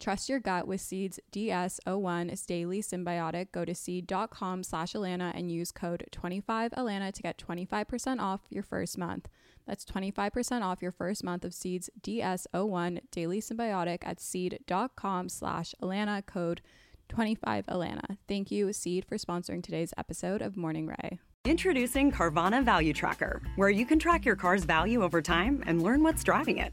Trust your gut with Seeds DS01 is daily synbiotic. Go to seed.com slash Allana and use code 25Alana to get 25% off your first month. That's 25% off your first month of Seeds DS01 Daily synbiotic at seed.com slash Allana code 25Alana. Thank you, Seed, for sponsoring today's episode of Morning Rae. Introducing Carvana Value Tracker, where you can track your car's value over time and learn what's driving it.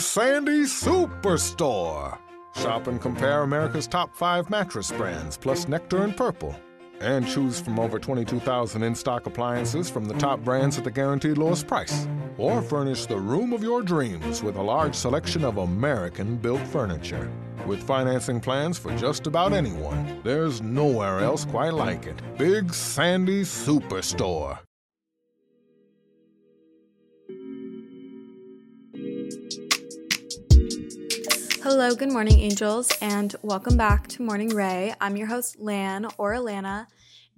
Sandy Superstore? Shop and compare America's top five mattress brands, plus Nectar and Purple. And choose from over 22,000 in stock appliances from the top brands at the guaranteed lowest price. Or furnish the room of your dreams with a large selection of American built furniture. With financing plans for just about anyone, there's nowhere else quite like it. Big Sandy Superstore. Hello, good morning, angels, and welcome back to Morning Rae. I'm your host, Lan or Allana,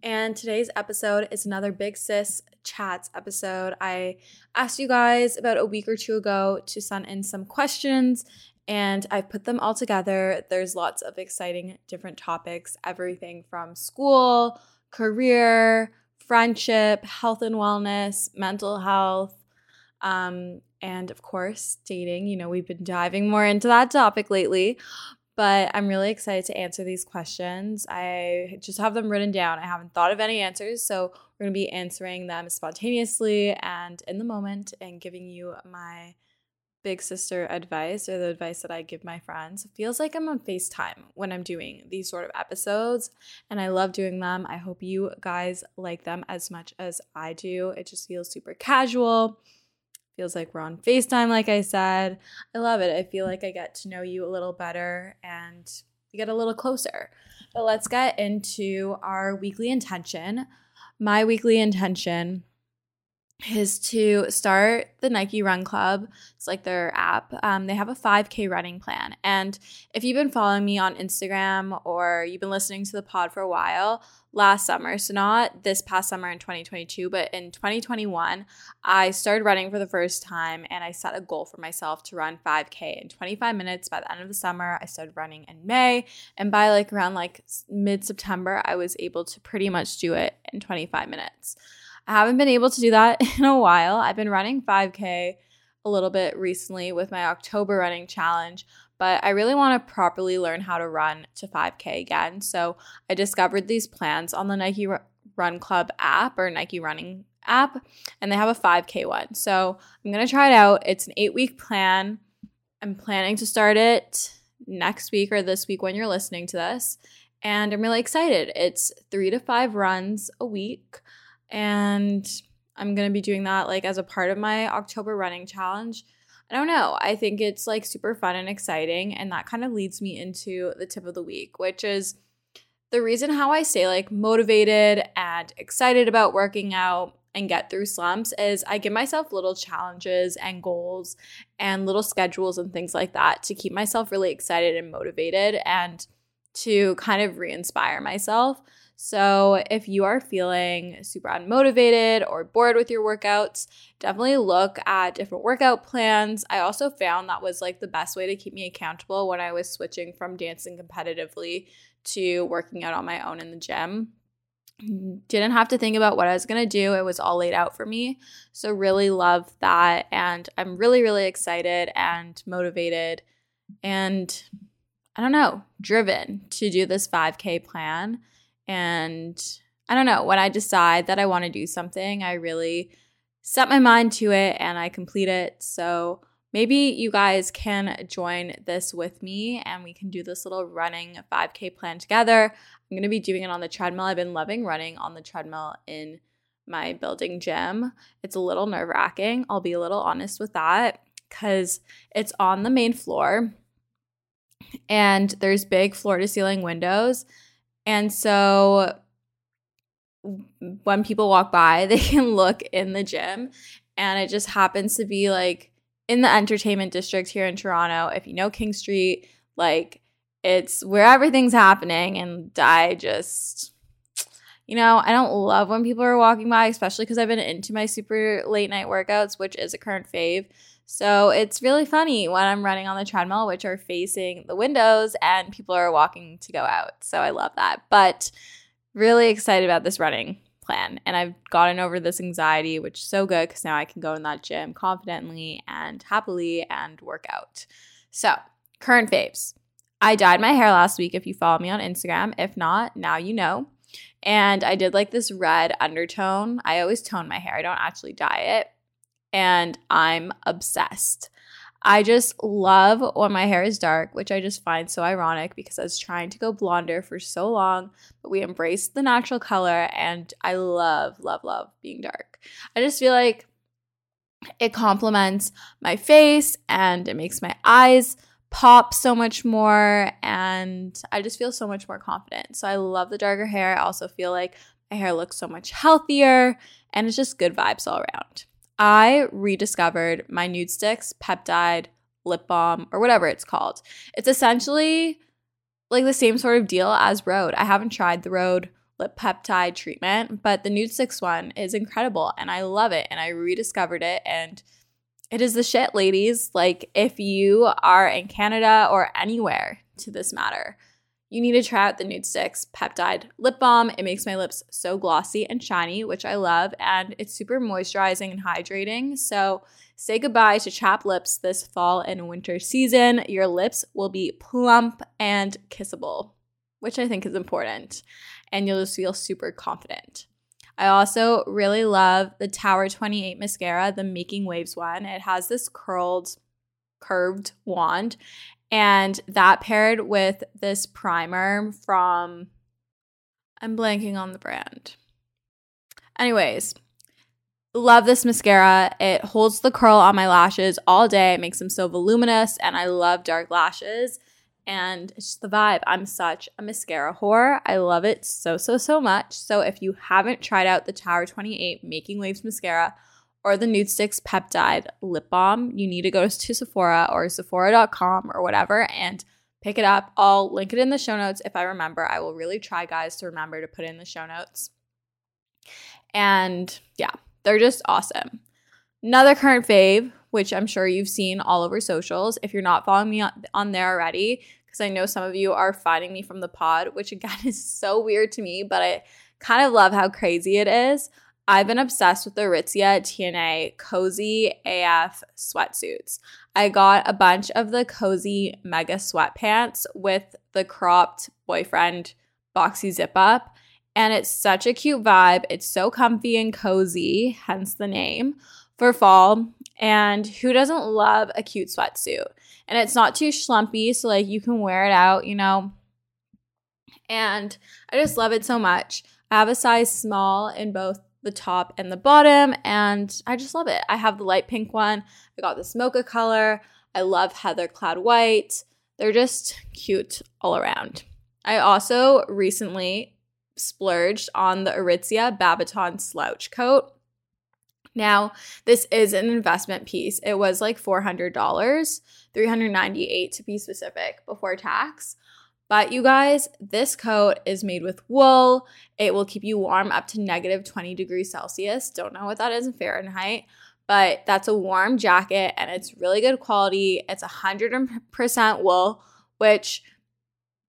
and today's episode is another Big Sis Chats episode. I asked you guys about a week or two ago to send in some questions, and I've put them all together. There's lots of exciting different topics everything from school, career, friendship, health and wellness, mental health. Um, and of course, dating. You know, we've been diving more into that topic lately, but I'm really excited to answer these questions. I just have them written down. I haven't thought of any answers, so we're going to be answering them spontaneously and in the moment and giving you my big sister advice or the advice that I give my friends. It feels like I'm on FaceTime when I'm doing these sort of episodes, and I love doing them. I hope you guys like them as much as I do. It just feels super casual feels like we're on FaceTime, like I said. I love it. I feel like I get to know you a little better and we get a little closer. But let's get into our weekly intention. My weekly intention is to start the Nike Run Club. It's like their app. Um, they have a 5K running plan. And if you've been following me on Instagram or you've been listening to the pod for a while, last summer, so not this past summer in 2022, but in 2021, I started running for the first time and I set a goal for myself to run 5K in 25 minutes by the end of the summer. I started running in May, and by like around like mid September, I was able to pretty much do it in 25 minutes. I haven't been able to do that in a while. I've been running 5K a little bit recently with my October running challenge, but I really want to properly learn how to run to 5K again. So I discovered these plans on the Nike Run Club app or Nike Running app, and they have a 5K one. So I'm going to try it out. It's an eight week plan. I'm planning to start it next week or this week when you're listening to this. And I'm really excited. It's three to five runs a week. And I'm going to be doing that like as a part of my October running challenge. I don't know. I think it's like super fun and exciting. And that kind of leads me into the tip of the week, which is the reason how I stay like motivated and excited about working out and get through slumps is I give myself little challenges and goals and little schedules and things like that to keep myself really excited and motivated and to kind of re inspire myself. So, if you are feeling super unmotivated or bored with your workouts, definitely look at different workout plans. I also found that was like the best way to keep me accountable when I was switching from dancing competitively to working out on my own in the gym. Didn't have to think about what I was going to do. It was all laid out for me. So, really love that. And I'm really, really excited and motivated and I don't know, driven to do this 5K plan. And I don't know, when I decide that I want to do something, I really set my mind to it and I complete it. So maybe you guys can join this with me and we can do this little running 5K plan together. I'm going to be doing it on the treadmill. I've been loving running on the treadmill in my building gym. It's a little nerve wracking. I'll be a little honest with that because it's on the main floor and there's big floor to ceiling windows. And so when people walk by, they can look in the gym. And it just happens to be like in the entertainment district here in Toronto. If you know King Street, like it's where everything's happening. And I just, you know, I don't love when people are walking by, especially because I've been into my super late night workouts, which is a current fave. So it's really funny when I'm running on the treadmill, which are facing the windows and people are walking to go out. So I love that. But really excited about this running plan. And I've gotten over this anxiety, which is so good because now I can go in that gym confidently and happily and work out. So, current faves. I dyed my hair last week if you follow me on Instagram. If not, now you know. And I did like this red undertone. I always tone my hair, I don't actually dye it and I'm obsessed. I just love when my hair is dark, which I just find so ironic because I was trying to go blonder for so long, but we embraced the natural color and I love, love, love being dark. I just feel like it complements my face and it makes my eyes pop so much more and I just feel so much more confident. So I love the darker hair. I also feel like my hair looks so much healthier and it's just good vibes all around. I rediscovered my Nudestix peptide lip balm or whatever it's called. It's essentially like the same sort of deal as Rhode. I haven't tried the Rhode lip peptide treatment, but the Nudestix one is incredible and I love it and I rediscovered it and it is the shit, ladies. Like if you are in Canada or anywhere to this matter, you need to try out the Nudestix Peptide Lip Balm. It makes my lips so glossy and shiny, which I love, and it's super moisturizing and hydrating. So say goodbye to chapped lips this fall and winter season. Your lips will be plump and kissable, which I think is important, and you'll just feel super confident. I also really love the Tower 28 mascara, the Making Waves one. It has this curled, curved wand, and that paired with this primer from, I'm blanking on the brand. Anyways, love this mascara. It holds the curl on my lashes all day. It makes them so voluminous, and I love dark lashes. And it's just the vibe. I'm such a mascara whore. I love it so, so, so much. So if you haven't tried out the Tower 28 Making Waves mascara, or the Nudestix Peptide Lip Balm, you need to go to Sephora or Sephora.com or whatever and pick it up. I'll link it in the show notes if I remember. I will really try, guys, to remember to put in the show notes. And yeah, they're just awesome. Another current fave, which I'm sure you've seen all over socials. If you're not following me on, there already, because I know some of you are finding me from the pod, which again is so weird to me, but I kind of love how crazy it is. I've been obsessed with the Aritzia TNA Cozy AF sweatsuits. I got a bunch of the Cozy Mega sweatpants with the cropped boyfriend boxy zip up. And it's such a cute vibe. It's so comfy and cozy, hence the name, for fall. And who doesn't love a cute sweatsuit? And it's not too schlumpy, so like you can wear it out, you know. And I just love it so much. I have a size small in both the top and the bottom, and I just love it. I have the light pink one. I got this mocha color. I love heather cloud white. They're just cute all around. I also recently splurged on the Aritzia Babaton slouch coat. Now, this is an investment piece. It was like $400, 398 to be specific before tax. But you guys, this coat is made with wool. It will keep you warm up to negative 20 degrees Celsius. Don't know what that is in Fahrenheit, but that's a warm jacket and it's really good quality. It's 100% wool, which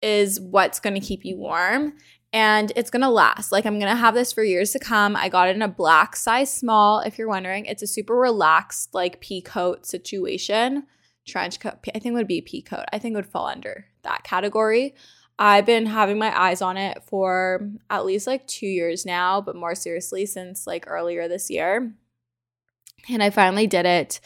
is what's going to keep you warm and it's gonna last. Like I'm gonna have this for years to come. I got it in a black size small, if you're wondering. It's a super relaxed, like pea coat situation. Trench coat, I think would be pea coat. I think it would fall under that category. I've been having my eyes on it for at least like two years now, but more seriously since like earlier this year. And I finally did it.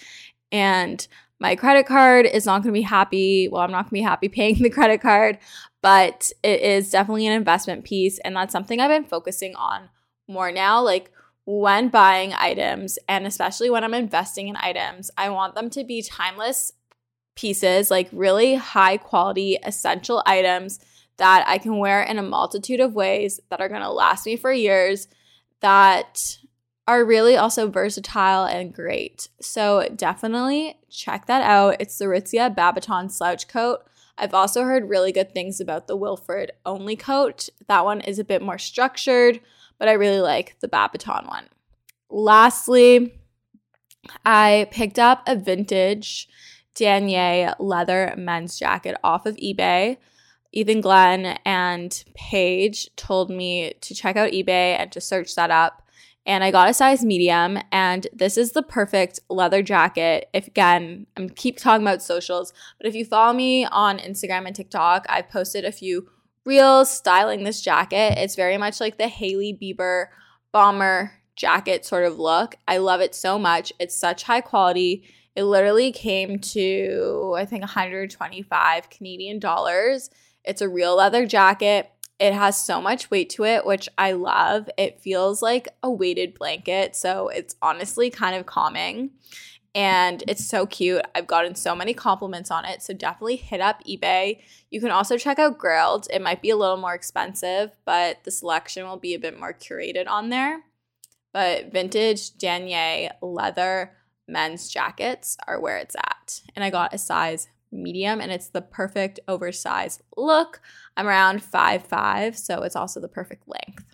And my credit card is not going to be happy. Well, I'm not going to be happy paying the credit card, but it is definitely an investment piece. And that's something I've been focusing on more now. Like when buying items, and especially when I'm investing in items, I want them to be timeless pieces, like really high quality, essential items that I can wear in a multitude of ways that are going to last me for years, that are really also versatile and great. So definitely check that out. It's the Aritzia Babaton slouch coat. I've also heard really good things about the Wilfred only coat. That one is a bit more structured, but I really like the Babaton one. Lastly, I picked up a vintage Danier leather men's jacket off of eBay. Ethan Glenn and Paige told me to check out eBay and to search that up and I got a size medium. And this is the perfect leather jacket. If again, I'm keep talking about socials, but if you follow me on Instagram and TikTok, I've posted a few reels styling this jacket. It's very much like the Hailey Bieber bomber jacket sort of look. I love it so much. It's such high quality. It literally came to, I think, 125 Canadian dollars. It's a real leather jacket. It has so much weight to it, which I love. It feels like a weighted blanket. So it's honestly kind of calming. And it's so cute. I've gotten so many compliments on it. So definitely hit up eBay. You can also check out Grailed. It might be a little more expensive, but the selection will be a bit more curated on there. But vintage Danier leather men's jackets are where it's at. And I got a size medium and it's the perfect oversized look. I'm around five five, so it's also the perfect length.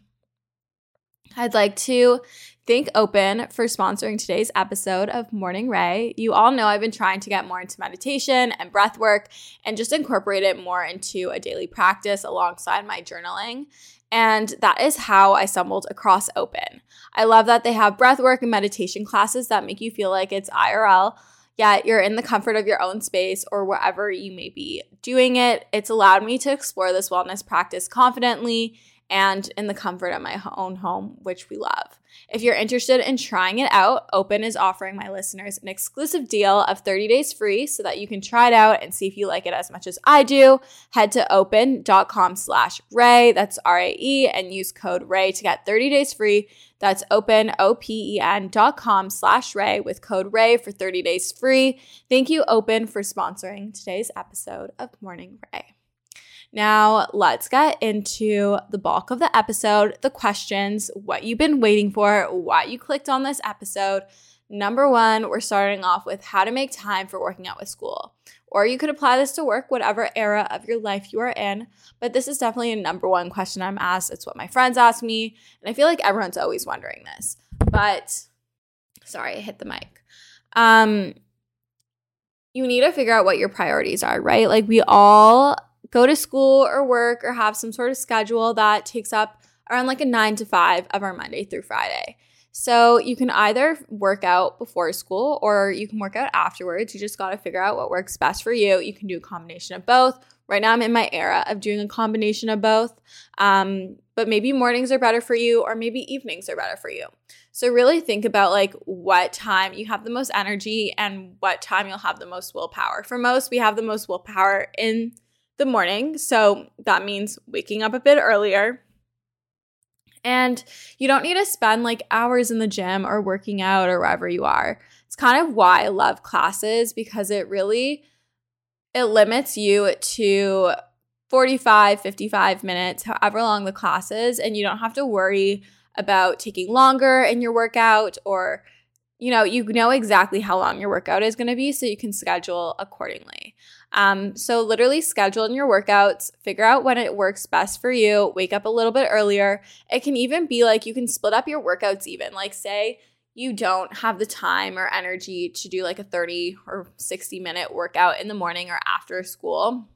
I'd like to thank Open for sponsoring today's episode of Morning Rae. You all know I've been trying to get more into meditation and breath work and just incorporate it more into a daily practice alongside my journaling. And that is how I stumbled across Open. I love that they have breathwork and meditation classes that make you feel like it's IRL yet you're in the comfort of your own space or wherever you may be doing it. It's allowed me to explore this wellness practice confidently and in the comfort of my own home, which we love. If you're interested in trying it out, Open is offering my listeners an exclusive deal of 30 days free so that you can try it out and see if you like it as much as I do. Head to open.com slash Rae, that's R-A-E, and use code Rae to get 30 days free. That's open, O-P-E-N dot com slash Rae with code Rae for 30 days free. Thank you, Open, for sponsoring today's episode of Morning Rae. Now, let's get into the bulk of the episode the questions, what you've been waiting for, why you clicked on this episode. Number one, we're starting off with how to make time for working out with school. Or you could apply this to work, whatever era of your life you are in. But this is definitely a number one question I'm asked. It's what my friends ask me. And I feel like everyone's always wondering this. But sorry, I hit the mic. Um, you need to figure out what your priorities are, right? Like we all go to school or work or have some sort of schedule that takes up around like a nine to five of our Monday through Friday. So you can either work out before school or you can work out afterwards. You just got to figure out what works best for you. You can do a combination of both. Right now, I'm in my era of doing a combination of both. Um, but maybe mornings are better for you, or maybe evenings are better for you. So really think about like what time you have the most energy and what time you'll have the most willpower. For most, we have the most willpower in the morning. So that means waking up a bit earlier. And you don't need to spend like hours in the gym or working out or wherever you are. It's kind of why I love classes because it really it limits you to 45, 55 minutes, however long the class is, and you don't have to worry about taking longer in your workout or you know, you know exactly how long your workout is going to be so you can schedule accordingly. Um, so, literally schedule in your workouts, figure out when it works best for you, wake up a little bit earlier. It can even be like you can split up your workouts, even like, say, you don't have the time or energy to do like a 30 or 60 minute workout in the morning or after school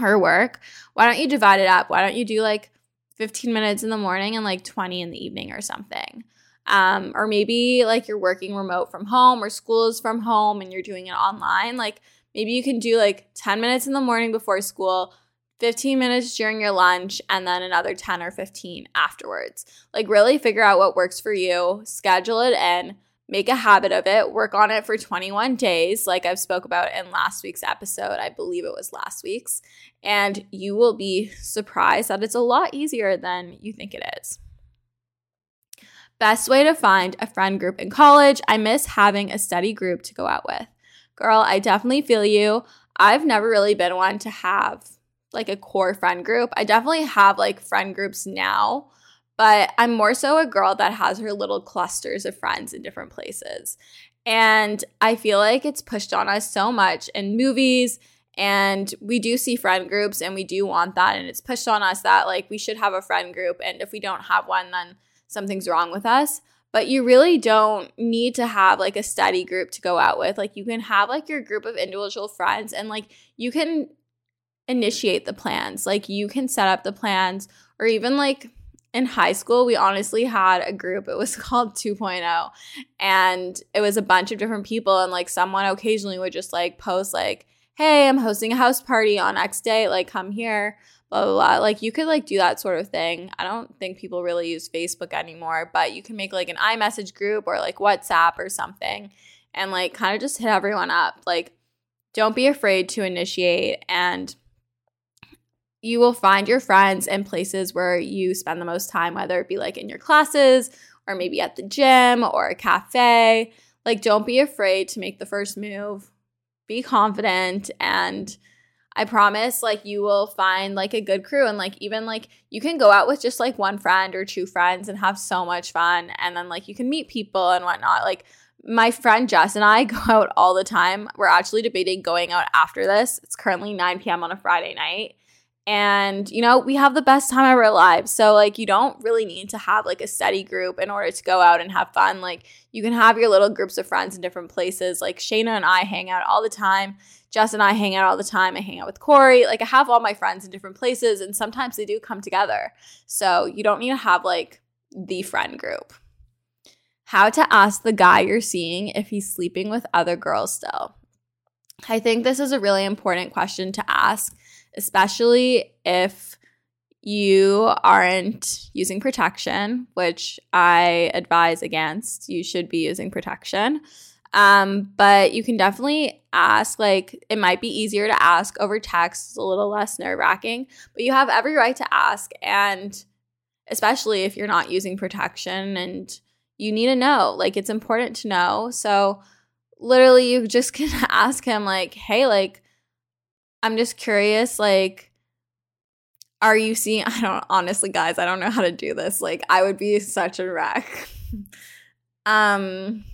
or work. Why don't you divide it up? Why don't you do like 15 minutes in the morning and like 20 in the evening or something? Um, or maybe like you're working remote from home or school is from home and you're doing it online. Like maybe you can do like 10 minutes in the morning before school, 15 minutes during your lunch, and then another 10 or 15 afterwards. Like really figure out what works for you, schedule it in, make a habit of it, work on it for 21 days, like I've spoke about in last week's episode. I believe it was last week's, and you will be surprised that it's a lot easier than you think it is. Best way to find a friend group in college. I miss having a study group to go out with. Girl, I definitely feel you. I've never really been one to have like a core friend group. I definitely have like friend groups now, but I'm more so a girl that has her little clusters of friends in different places. And I feel like it's pushed on us so much in movies and we do see friend groups and we do want that and it's pushed on us that like we should have a friend group and if we don't have one then something's wrong with us. But you really don't need to have like a study group to go out with. Like you can have like your group of individual friends and like you can initiate the plans. Like you can set up the plans or even like in high school, we honestly had a group. It was called 2.0. And it was a bunch of different people. And like someone occasionally would just like post, like, hey, I'm hosting a house party on X day. Like, come here blah, blah, blah. Like you could like do that sort of thing. I don't think people really use Facebook anymore, but you can make like an iMessage group or like WhatsApp or something and like kind of just hit everyone up. Like don't be afraid to initiate and you will find your friends in places where you spend the most time, whether it be like in your classes or maybe at the gym or a cafe. Like, don't be afraid to make the first move. Be confident and I promise like you will find like a good crew and like even like you can go out with just like one friend or two friends and have so much fun and then like you can meet people and whatnot. Like my friend Jess and I go out all the time. We're actually debating going out after this. It's currently 9 p.m. on a Friday night. And, you know, we have the best time of our lives. So, like, you don't really need to have like a steady group in order to go out and have fun. Like, you can have your little groups of friends in different places. Like, Shayna and I hang out all the time. Jess and I hang out all the time. I hang out with Corey. Like I have all my friends in different places, and sometimes they do come together. So you don't need to have like the friend group. How to ask the guy you're seeing if he's sleeping with other girls still. I think this is a really important question to ask, especially if you aren't using protection, which I advise against. You should be using protection. Um, but you can definitely ask, like, it might be easier to ask over text, it's a little less nerve wracking, but you have every right to ask. And especially if you're not using protection and you need to know, like, it's important to know. So, literally, you just can ask him, like, hey, like, I'm just curious, like, are you seeing? I don't honestly, guys, I don't know how to do this. Like, I would be such a wreck. um,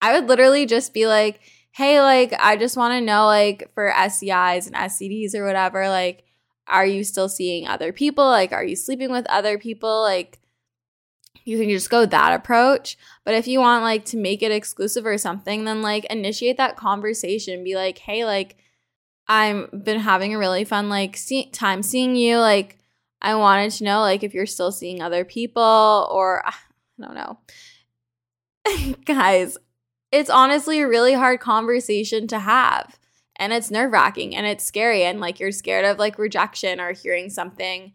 I would literally just be like, hey, like, I just want to know, like, for STIs and STDs or whatever, like, are you still seeing other people? Like, are you sleeping with other people? Like, you can just go that approach. But if you want, like, to make it exclusive or something, then, like, initiate that conversation. Be like, hey, like, I've been having a really fun, like, see- time seeing you. Like, I wanted to know, like, if you're still seeing other people or I don't know. Guys, it's honestly a really hard conversation to have. And it's nerve wracking and it's scary. And like you're scared of like rejection or hearing something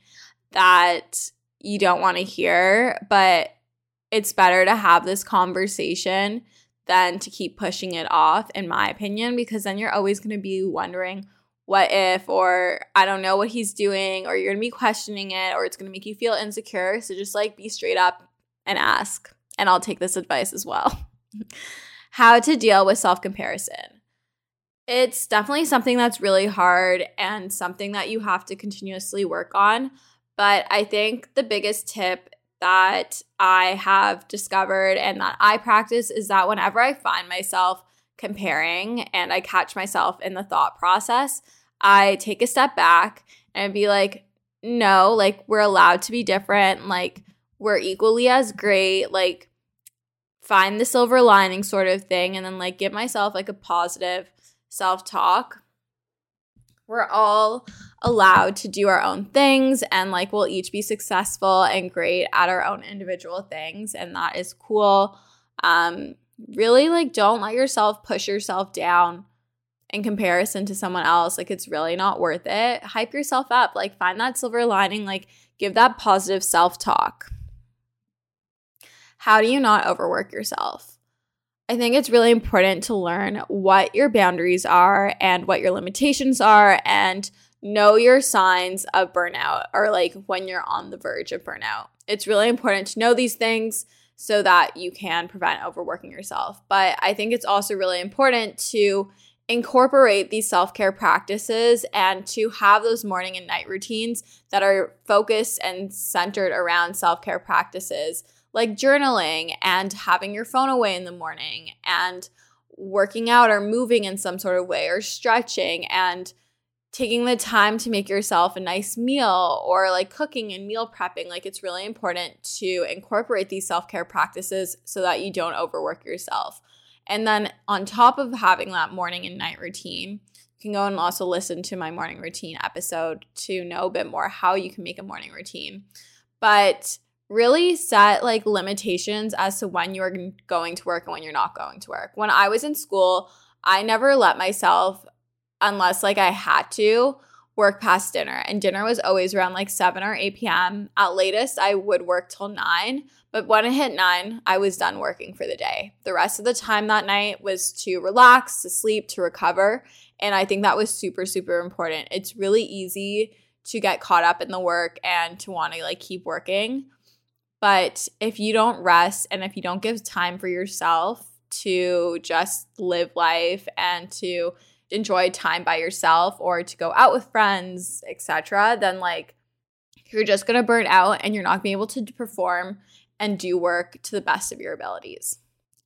that you don't want to hear. But it's better to have this conversation than to keep pushing it off, in my opinion, because then you're always going to be wondering, what if, or I don't know what he's doing, or you're going to be questioning it, or it's going to make you feel insecure. So just like be straight up and ask. And I'll take this advice as well. how to deal with self comparison. It's definitely something that's really hard and something that you have to continuously work on. But I think the biggest tip that I have discovered and that I practice is that whenever I find myself comparing and I catch myself in the thought process, I take a step back and be like, no, like we're allowed to be different. Like we're equally as great. Like find the silver lining sort of thing. And then like give myself like a positive self talk. We're all allowed to do our own things and like we'll each be successful and great at our own individual things. And that is cool. Um, really like don't let yourself push yourself down in comparison to someone else. Like it's really not worth it. Hype yourself up. Like find that silver lining. Like give that positive self talk. How do you not overwork yourself? I think it's really important to learn what your boundaries are and what your limitations are and know your signs of burnout or like when you're on the verge of burnout. It's really important to know these things so that you can prevent overworking yourself. But I think it's also really important to incorporate these self care practices and to have those morning and night routines that are focused and centered around self care practices like journaling and having your phone away in the morning and working out or moving in some sort of way or stretching and taking the time to make yourself a nice meal or like cooking and meal prepping. Like it's really important to incorporate these self care practices so that you don't overwork yourself. And then on top of having that morning and night routine, you can go and also listen to my morning routine episode to know a bit more how you can make a morning routine. But really set like limitations as to when you're going to work and when you're not going to work. When I was in school, I never let myself unless like I had to work past dinner. And dinner was always around like 7 or 8 p.m. At latest, I would work till 9. But when it hit 9, I was done working for the day. The rest of the time that night was to relax, to sleep, to recover. And I think that was super, super important. It's really easy to get caught up in the work and to want to like keep working. But if you don't rest and if you don't give time for yourself to just live life and to enjoy time by yourself or to go out with friends, etc., then like you're just going to burn out and you're not going to be able to perform and do work to the best of your abilities.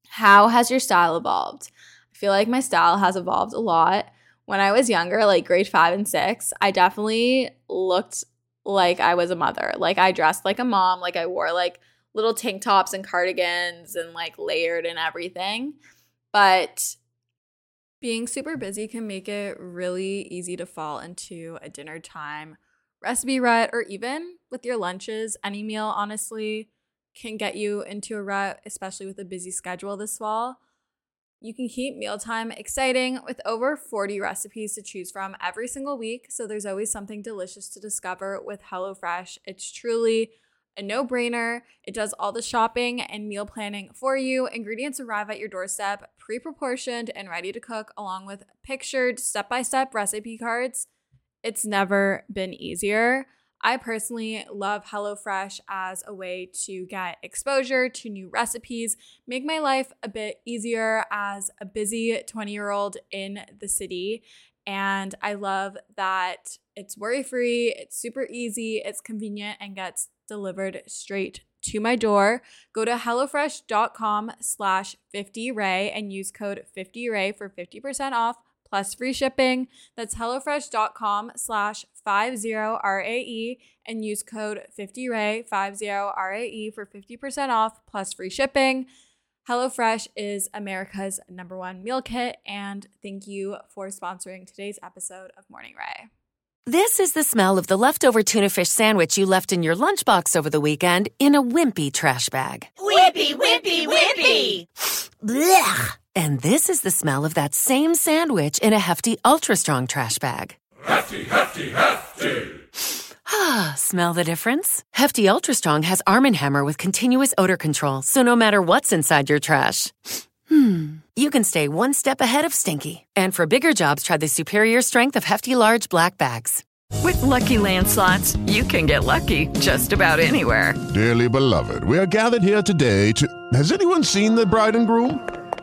How has your style evolved? I feel like my style has evolved a lot. When I was younger, like grade 5 and 6, I definitely looked like I was a mother. Like I dressed like a mom, like I wore like little tank tops and cardigans and like layered and everything. But being super busy can make it really easy to fall into a dinner time recipe rut, or even with your lunches. Any meal, honestly, can get you into a rut, especially with a busy schedule this fall. You can keep mealtime exciting with over 40 recipes to choose from every single week, so there's always something delicious to discover with HelloFresh. It's truly a no brainer. It does all the shopping and meal planning for you. Ingredients arrive at your doorstep, pre proportioned and ready to cook, along with pictured step by step recipe cards. It's never been easier. I personally love HelloFresh as a way to get exposure to new recipes, make my life a bit easier as a busy 20 year old in the city. And I love that it's worry free, it's super easy, it's convenient, and gets delivered straight to my door. Go to HelloFresh.com slash 50RAE and use code 50RAE for 50% off plus free shipping. That's HelloFresh.com slash 50RAE and use code 50Ray, 50RAE for 50% off plus free shipping. HelloFresh is America's number one meal kit, and thank you for sponsoring today's episode of Morning Rae. This is the smell of the leftover tuna fish sandwich you left in your lunchbox over the weekend in a wimpy trash bag. Wimpy, wimpy, wimpy! Blech! And this is the smell of that same sandwich in a hefty, ultra strong trash bag. Hefty, hefty, hefty! Ah, smell the difference? Hefty Ultra Strong has Arm & Hammer with continuous odor control, so no matter what's inside your trash, hmm, you can stay one step ahead of stinky. And for bigger jobs, try the superior strength of Hefty Large Black Bags. With Lucky Land slots, you can get lucky just about anywhere. Dearly beloved, we are gathered here today to. Has anyone seen the bride and groom?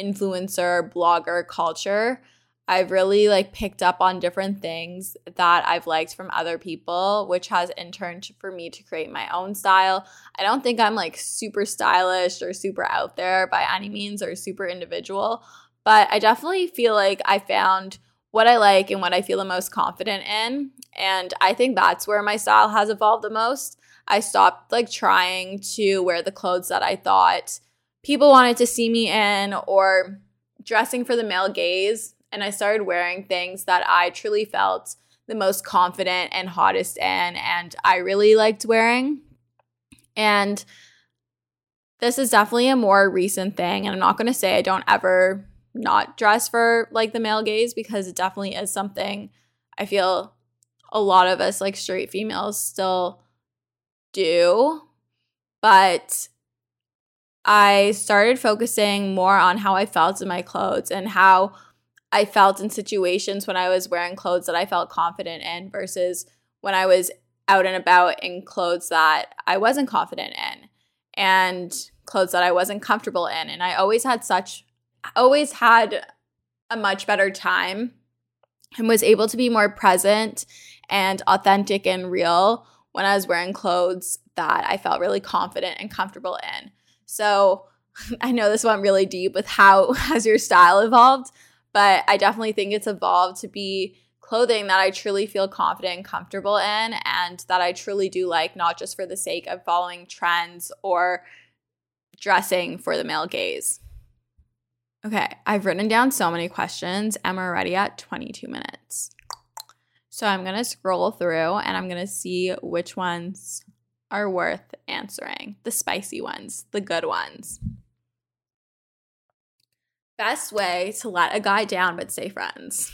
influencer blogger culture, I've really like picked up on different things that I've liked from other people, which has in turn for me to create my own style. I don't think I'm like super stylish or super out there by any means or super individual, but I definitely feel like I found what I like and what I feel the most confident in. And I think that's where my style has evolved the most. I stopped like trying to wear the clothes that I thought people wanted to see me in or dressing for the male gaze and I started wearing things that I truly felt the most confident and hottest in, and I really liked wearing. And this is definitely a more recent thing. And I'm not going to say I don't ever not dress for like the male gaze because it definitely is something I feel a lot of us, like straight females, still do. But I started focusing more on how I felt in my clothes and how I felt in situations when I was wearing clothes that I felt confident in versus when I was out and about in clothes that I wasn't confident in and clothes that I wasn't comfortable in. And I always had such, always had a much better time and was able to be more present and authentic and real when I was wearing clothes that I felt really confident and comfortable in. So I know this went really deep with how has your style evolved, but I definitely think it's evolved to be clothing that I truly feel confident and comfortable in and that I truly do like, not just for the sake of following trends or dressing for the male gaze. Okay, I've written down so many questions and we're already at 22 minutes. So I'm to scroll through and I'm to see which ones are worth answering the spicy ones, the good ones best way to let a guy down but stay friends.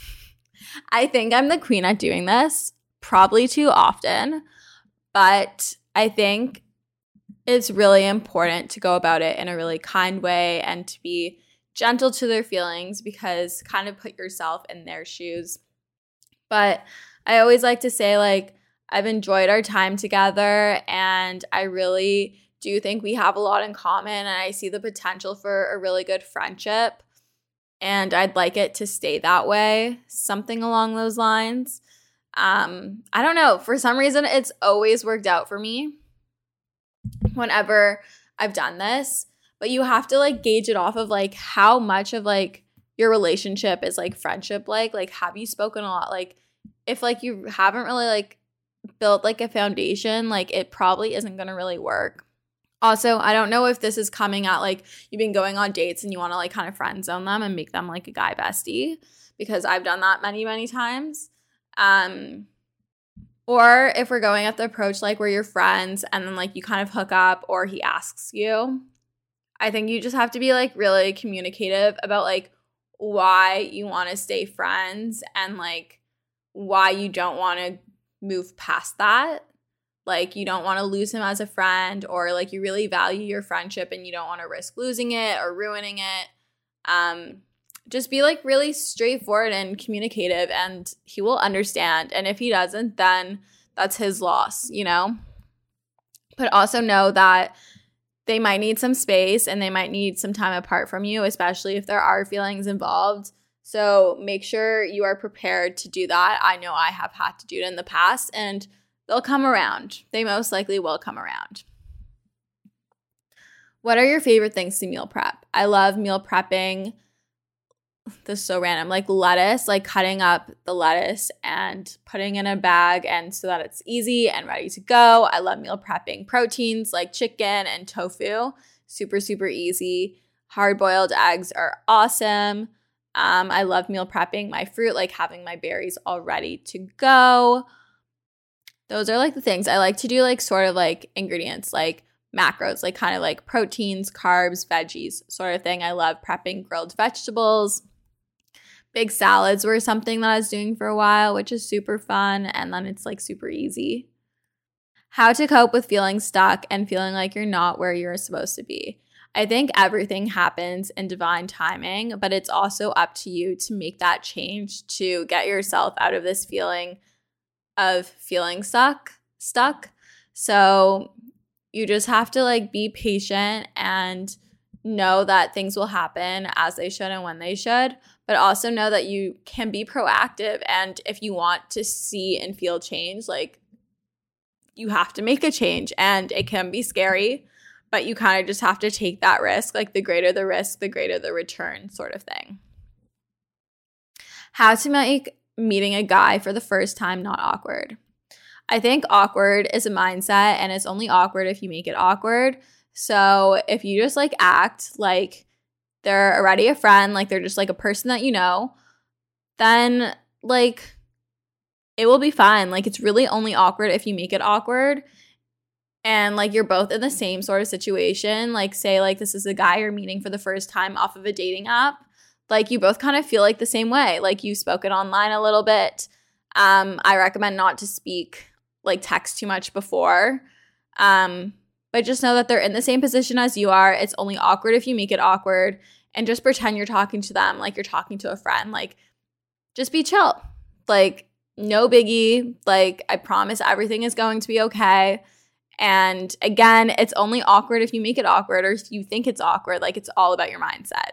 I think I'm the queen at doing this, probably too often, but I think it's really important to go about it in a really kind way and to be gentle to their feelings because kind of put yourself in their shoes. But I always like to say, like, I've enjoyed our time together and I really do think we have a lot in common and I see the potential for a really good friendship and I'd like it to stay that way, something along those lines. Um, I don't know. For some reason, it's always worked out for me whenever I've done this. But you have to like gauge it off of like how much of like your relationship is like friendship like. Like, have you spoken a lot? Like, if like you haven't really like built like a foundation, like it probably isn't gonna really work. Also, I don't know if this is coming at like you've been going on dates and you want to like kind of friend zone them and make them like a guy bestie because I've done that many, many times. Um, or if we're going at the approach like where you're friends and then like you kind of hook up or he asks you, I think you just have to be like really communicative about like why you want to stay friends and like why you don't want to move past that like you don't want to lose him as a friend or like you really value your friendship and you don't want to risk losing it or ruining it um just be like really straightforward and communicative and he will understand and if he doesn't then that's his loss you know? But also know that they might need some space and they might need some time apart from you especially if there are feelings involved so make sure you are prepared to do that i know i have had to do it in the past and They'll come around. They most likely will come around. What are your favorite things to meal prep? I love meal prepping. This is so random. Like lettuce, like cutting up the lettuce and putting in a bag and so that it's easy and ready to go. I love meal prepping proteins like chicken and tofu. Super, super easy. Hard boiled eggs are awesome. Um, I love meal prepping my fruit, like having my berries all ready to go. Those are like the things I like to do, like sort of like ingredients, like macros, like kind of like proteins, carbs, veggies, sort of thing. I love prepping grilled vegetables. Big salads were something that I was doing for a while, which is super fun. And then it's like super easy. How to cope with feeling stuck and feeling like you're not where you're supposed to be. I think everything happens in divine timing, but it's also up to you to make that change to get yourself out of this feeling of feeling stuck, stuck. So you just have to like be patient and know that things will happen as they should and when they should, but also know that you can be proactive and if you want to see and feel change, like you have to make a change and it can be scary, but you kind of just have to take that risk. Like the greater the risk, the greater the return, sort of thing. How to make meeting a guy for the first time not awkward. I think awkward is a mindset and it's only awkward if you make it awkward. So if you just like act like they're already a friend, like they're just like a person that you know, then like it will be fine. Like it's really only awkward if you make it awkward and like you're both in the same sort of situation. Like say like this is a guy you're meeting for the first time off of a dating app. Like you both kind of feel like the same way. Like you spoke it online a little bit. Um, I recommend not to speak like text too much before. Um, but just know that they're in the same position as you are. It's only awkward if you make it awkward and just pretend you're talking to them like you're talking to a friend. Like just be chill. Like no biggie. Like, I promise everything is going to be okay. And again, it's only awkward if you make it awkward or if you think it's awkward. Like, it's all about your mindset.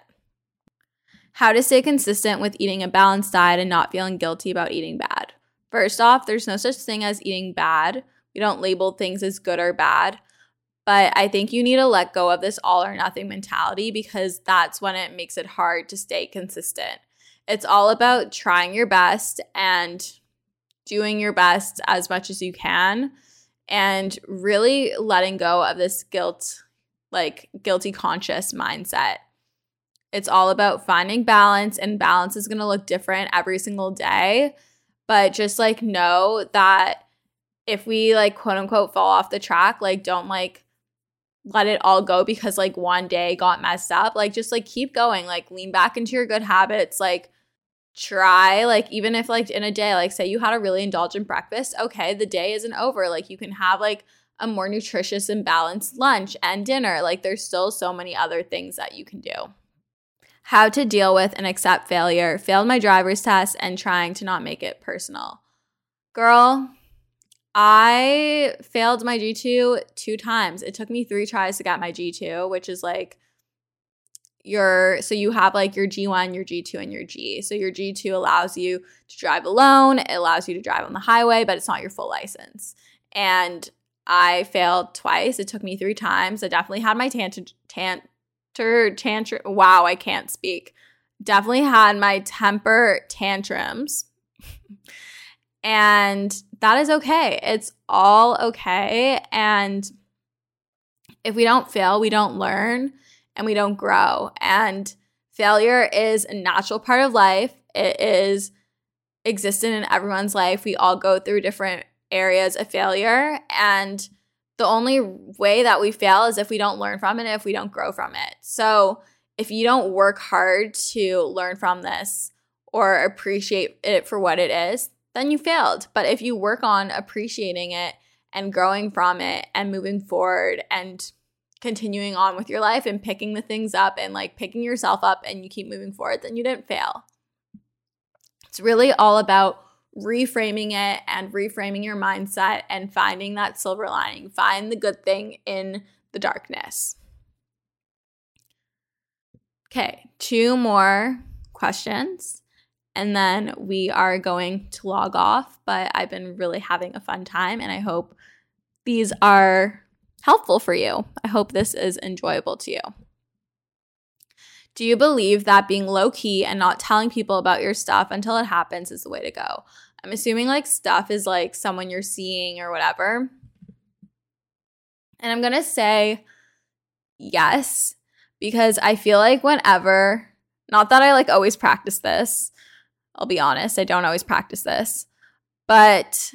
How to stay consistent with eating a balanced diet and not feeling guilty about eating bad. First off, there's no such thing as eating bad. We don't label things as good or bad. But I think you need to let go of this all or nothing mentality because that's when it makes it hard to stay consistent. It's all about trying your best and doing your best as much as you can and really letting go of this guilt, like guilty conscious mindset. It's all about finding balance, and balance is going to look different every single day. But just like know that if we like quote unquote fall off the track, like don't like let it all go because like one day got messed up. Like just like keep going, like lean back into your good habits, like try like even if like in a day like say you had a really indulgent breakfast okay the day isn't over. Like you can have like a more nutritious and balanced lunch and dinner. Like there's still so many other things that you can do. How to deal with and accept failure. Failed my driver's test and trying to not make it personal. Girl i failed my g2 two times. It took me three tries to get my g2 which is like your so you have like your G1, your G2 and your G. So your G2 allows you to drive alone, it allows you to drive on the highway, but it's not your full license. And I failed twice. It took me 3 times. I definitely had my tantrum tanter tantrum wow, I can't speak. Definitely had my temper tantrums. and that is okay. It's all okay and if we don't fail, we don't learn and we don't grow. And failure is a natural part of life. It is existent in everyone's life. We all go through different areas of failure. And the only way that we fail is if we don't learn from it, if we don't grow from it. So if you don't work hard to learn from this or appreciate it for what it is, then you failed. But if you work on appreciating it and growing from it and moving forward and continuing on with your life and picking the things up and like picking yourself up and you keep moving forward, then you didn't fail. It's really all about reframing it and reframing your mindset and finding that silver lining. Find the good thing in the darkness. Okay, two more questions and then we are going to log off. But I've been really having a fun time and I hope these are helpful for you. I hope this is enjoyable to you. Do you believe that being low key and not telling people about your stuff until it happens is the way to go? I'm assuming like stuff is like someone you're seeing or whatever. And I'm going to say yes, because I feel like whenever, not that I like always practice this, I'll be honest, I don't always practice this, but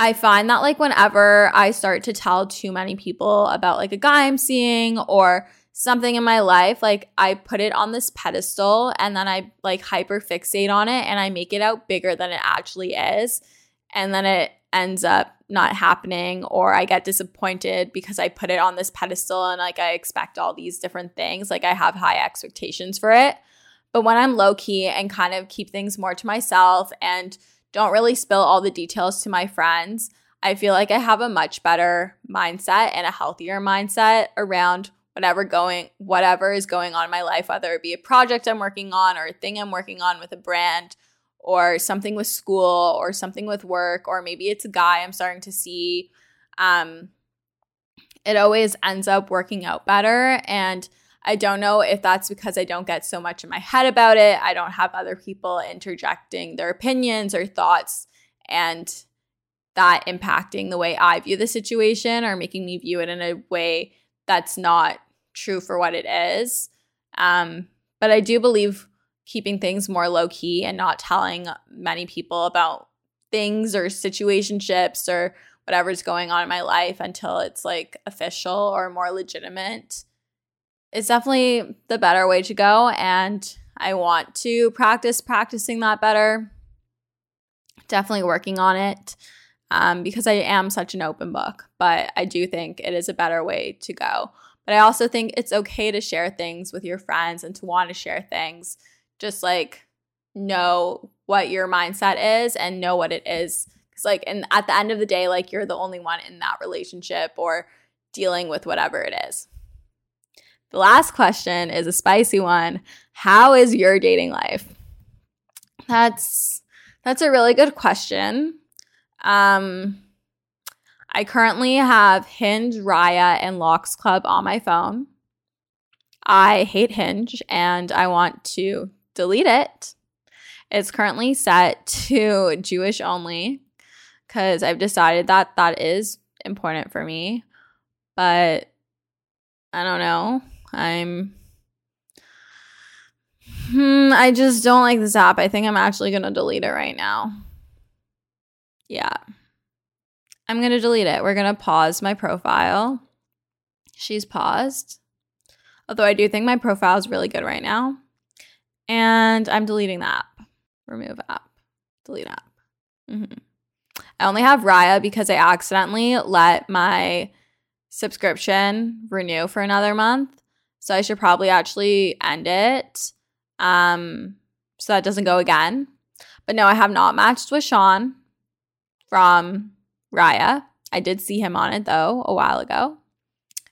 I find that like whenever I start to tell too many people about like a guy I'm seeing or something in my life, like I put it on this pedestal and then I like hyper fixate on it and I make it out bigger than it actually is. And then it ends up not happening or I get disappointed because I put it on this pedestal and like I expect all these different things. Like I have high expectations for it. But when I'm low key and kind of keep things more to myself and don't really spill all the details to my friends, I feel like I have a much better mindset and a healthier mindset around whatever going whatever is going on in my life, whether it be a project I'm working on or a thing I'm working on with a brand or something with school or something with work or maybe it's a guy I'm starting to see. Um it always ends up working out better and I don't know if that's because I don't get so much in my head about it. I don't have other people interjecting their opinions or thoughts and that impacting the way I view the situation or making me view it in a way that's not true for what it is. Um, but I do believe keeping things more low key and not telling many people about things or situationships or whatever's going on in my life until it's like official or more legitimate is definitely the better way to go. And I want to practice practicing that better. Definitely working on it um, because I am such an open book, but I do think it is a better way to go. But I also think it's okay to share things with your friends and to want to share things. Just like know what your mindset is and know what it is. Because, like, and at the end of the day, like, you're the only one in that relationship or dealing with whatever it is. The last question is a spicy one. How is your dating life? That's that's a really good question. Um, I currently have Hinge, Raya, and Lox Club on my phone. I hate Hinge and I want to delete it. It's currently set to Jewish only because I've decided that that is important for me. But I don't know. I'm. Hmm, I just don't like this app. I think I'm actually going to delete it right now. Yeah. I'm going to delete it. We're going to pause my profile. She's paused. Although I do think my profile is really good right now. And I'm deleting the app. Remove app. Delete app. Mm-hmm. I only have Raya because I accidentally let my subscription renew for another month. So I should probably actually end it um, so that doesn't go again. But no, I have not matched with Sean from Raya. I did see him on it though a while ago.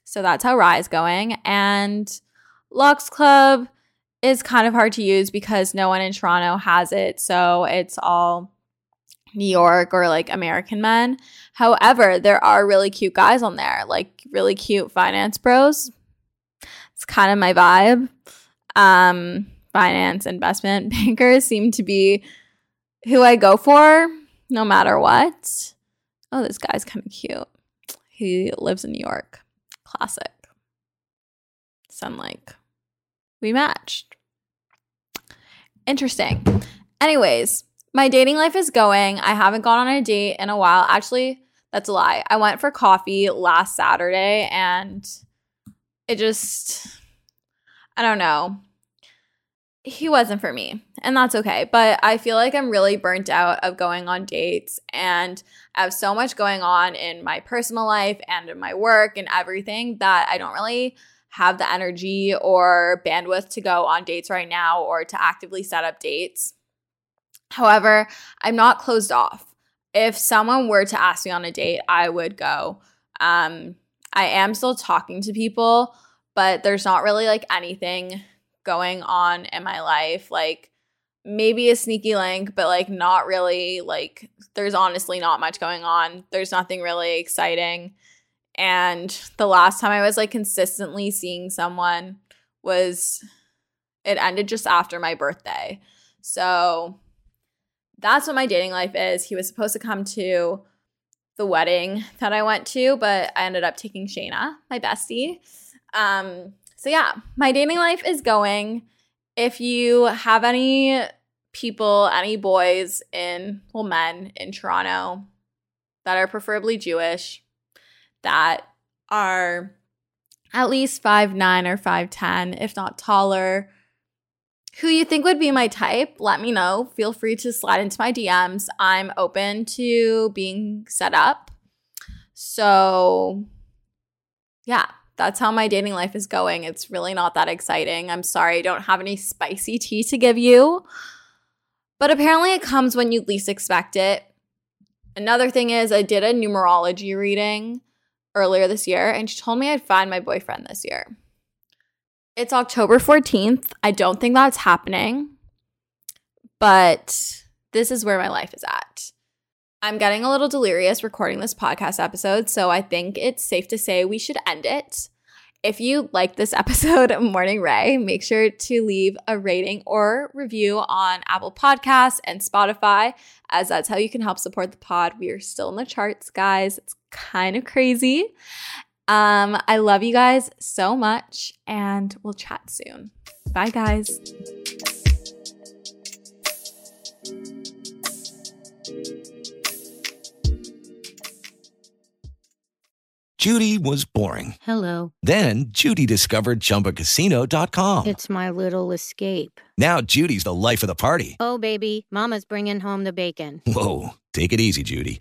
So that's how Raya's going. And Lox Club is kind of hard to use because no one in Toronto has it. So it's all New York or like American men. However, there are really cute guys on there, like really cute finance bros. It's kind of my vibe. Um, finance investment bankers seem to be who I go for no matter what. Oh, this guy's kind of cute. He lives in New York. Classic. Like we matched. Interesting. Anyways, my dating life is going. I haven't gone on a date in a while. Actually, that's a lie. I went for coffee last Saturday and it just, I don't know he wasn't for me, and that's okay. But I feel like I'm really burnt out of going on dates, and I have so much going on in my personal life and in my work and everything that I don't really have the energy or bandwidth to go on dates right now or to actively set up dates. However, I'm not closed off. If someone were to ask me on a date, I would go. Um, I am still talking to people, but there's not really like anything going on in my life. Like maybe a sneaky link, but like not really. Like there's honestly not much going on. There's nothing really exciting. And the last time I was like consistently seeing someone was it ended just after my birthday. So that's what my dating life is. He was supposed to come to the wedding that I went to, but I ended up taking Shayna, my bestie. Um, so, yeah, my dating life is going. If you have any people, any boys in, well, men in Toronto that are preferably Jewish, that are at least five nine or 5'10, if not taller, who you think would be my type, let me know. Feel free to slide into my DMs. I'm open to being set up. So, yeah, that's how my dating life is going. It's really not that exciting. I'm sorry, I don't have any spicy tea to give you. But apparently, it comes when you least expect it. Another thing is, I did a numerology reading earlier this year, and she told me I'd find my boyfriend this year. It's October 14th. I don't think that's happening, but this is where my life is at. I'm getting a little delirious recording this podcast episode, so I think it's safe to say we should end it. If you like this episode of Morning Rae, make sure to leave a rating or review on Apple Podcasts and Spotify, as that's how you can help support the pod. We are still in the charts, guys. It's kind of crazy. Um, I love you guys so much, and we'll chat soon. Bye, guys. Judy was boring. Hello. Then Judy discovered ChumbaCasino.com. It's my little escape. Now Judy's the life of the party. Oh, baby, Mama's bringing home the bacon. Whoa, take it easy, Judy.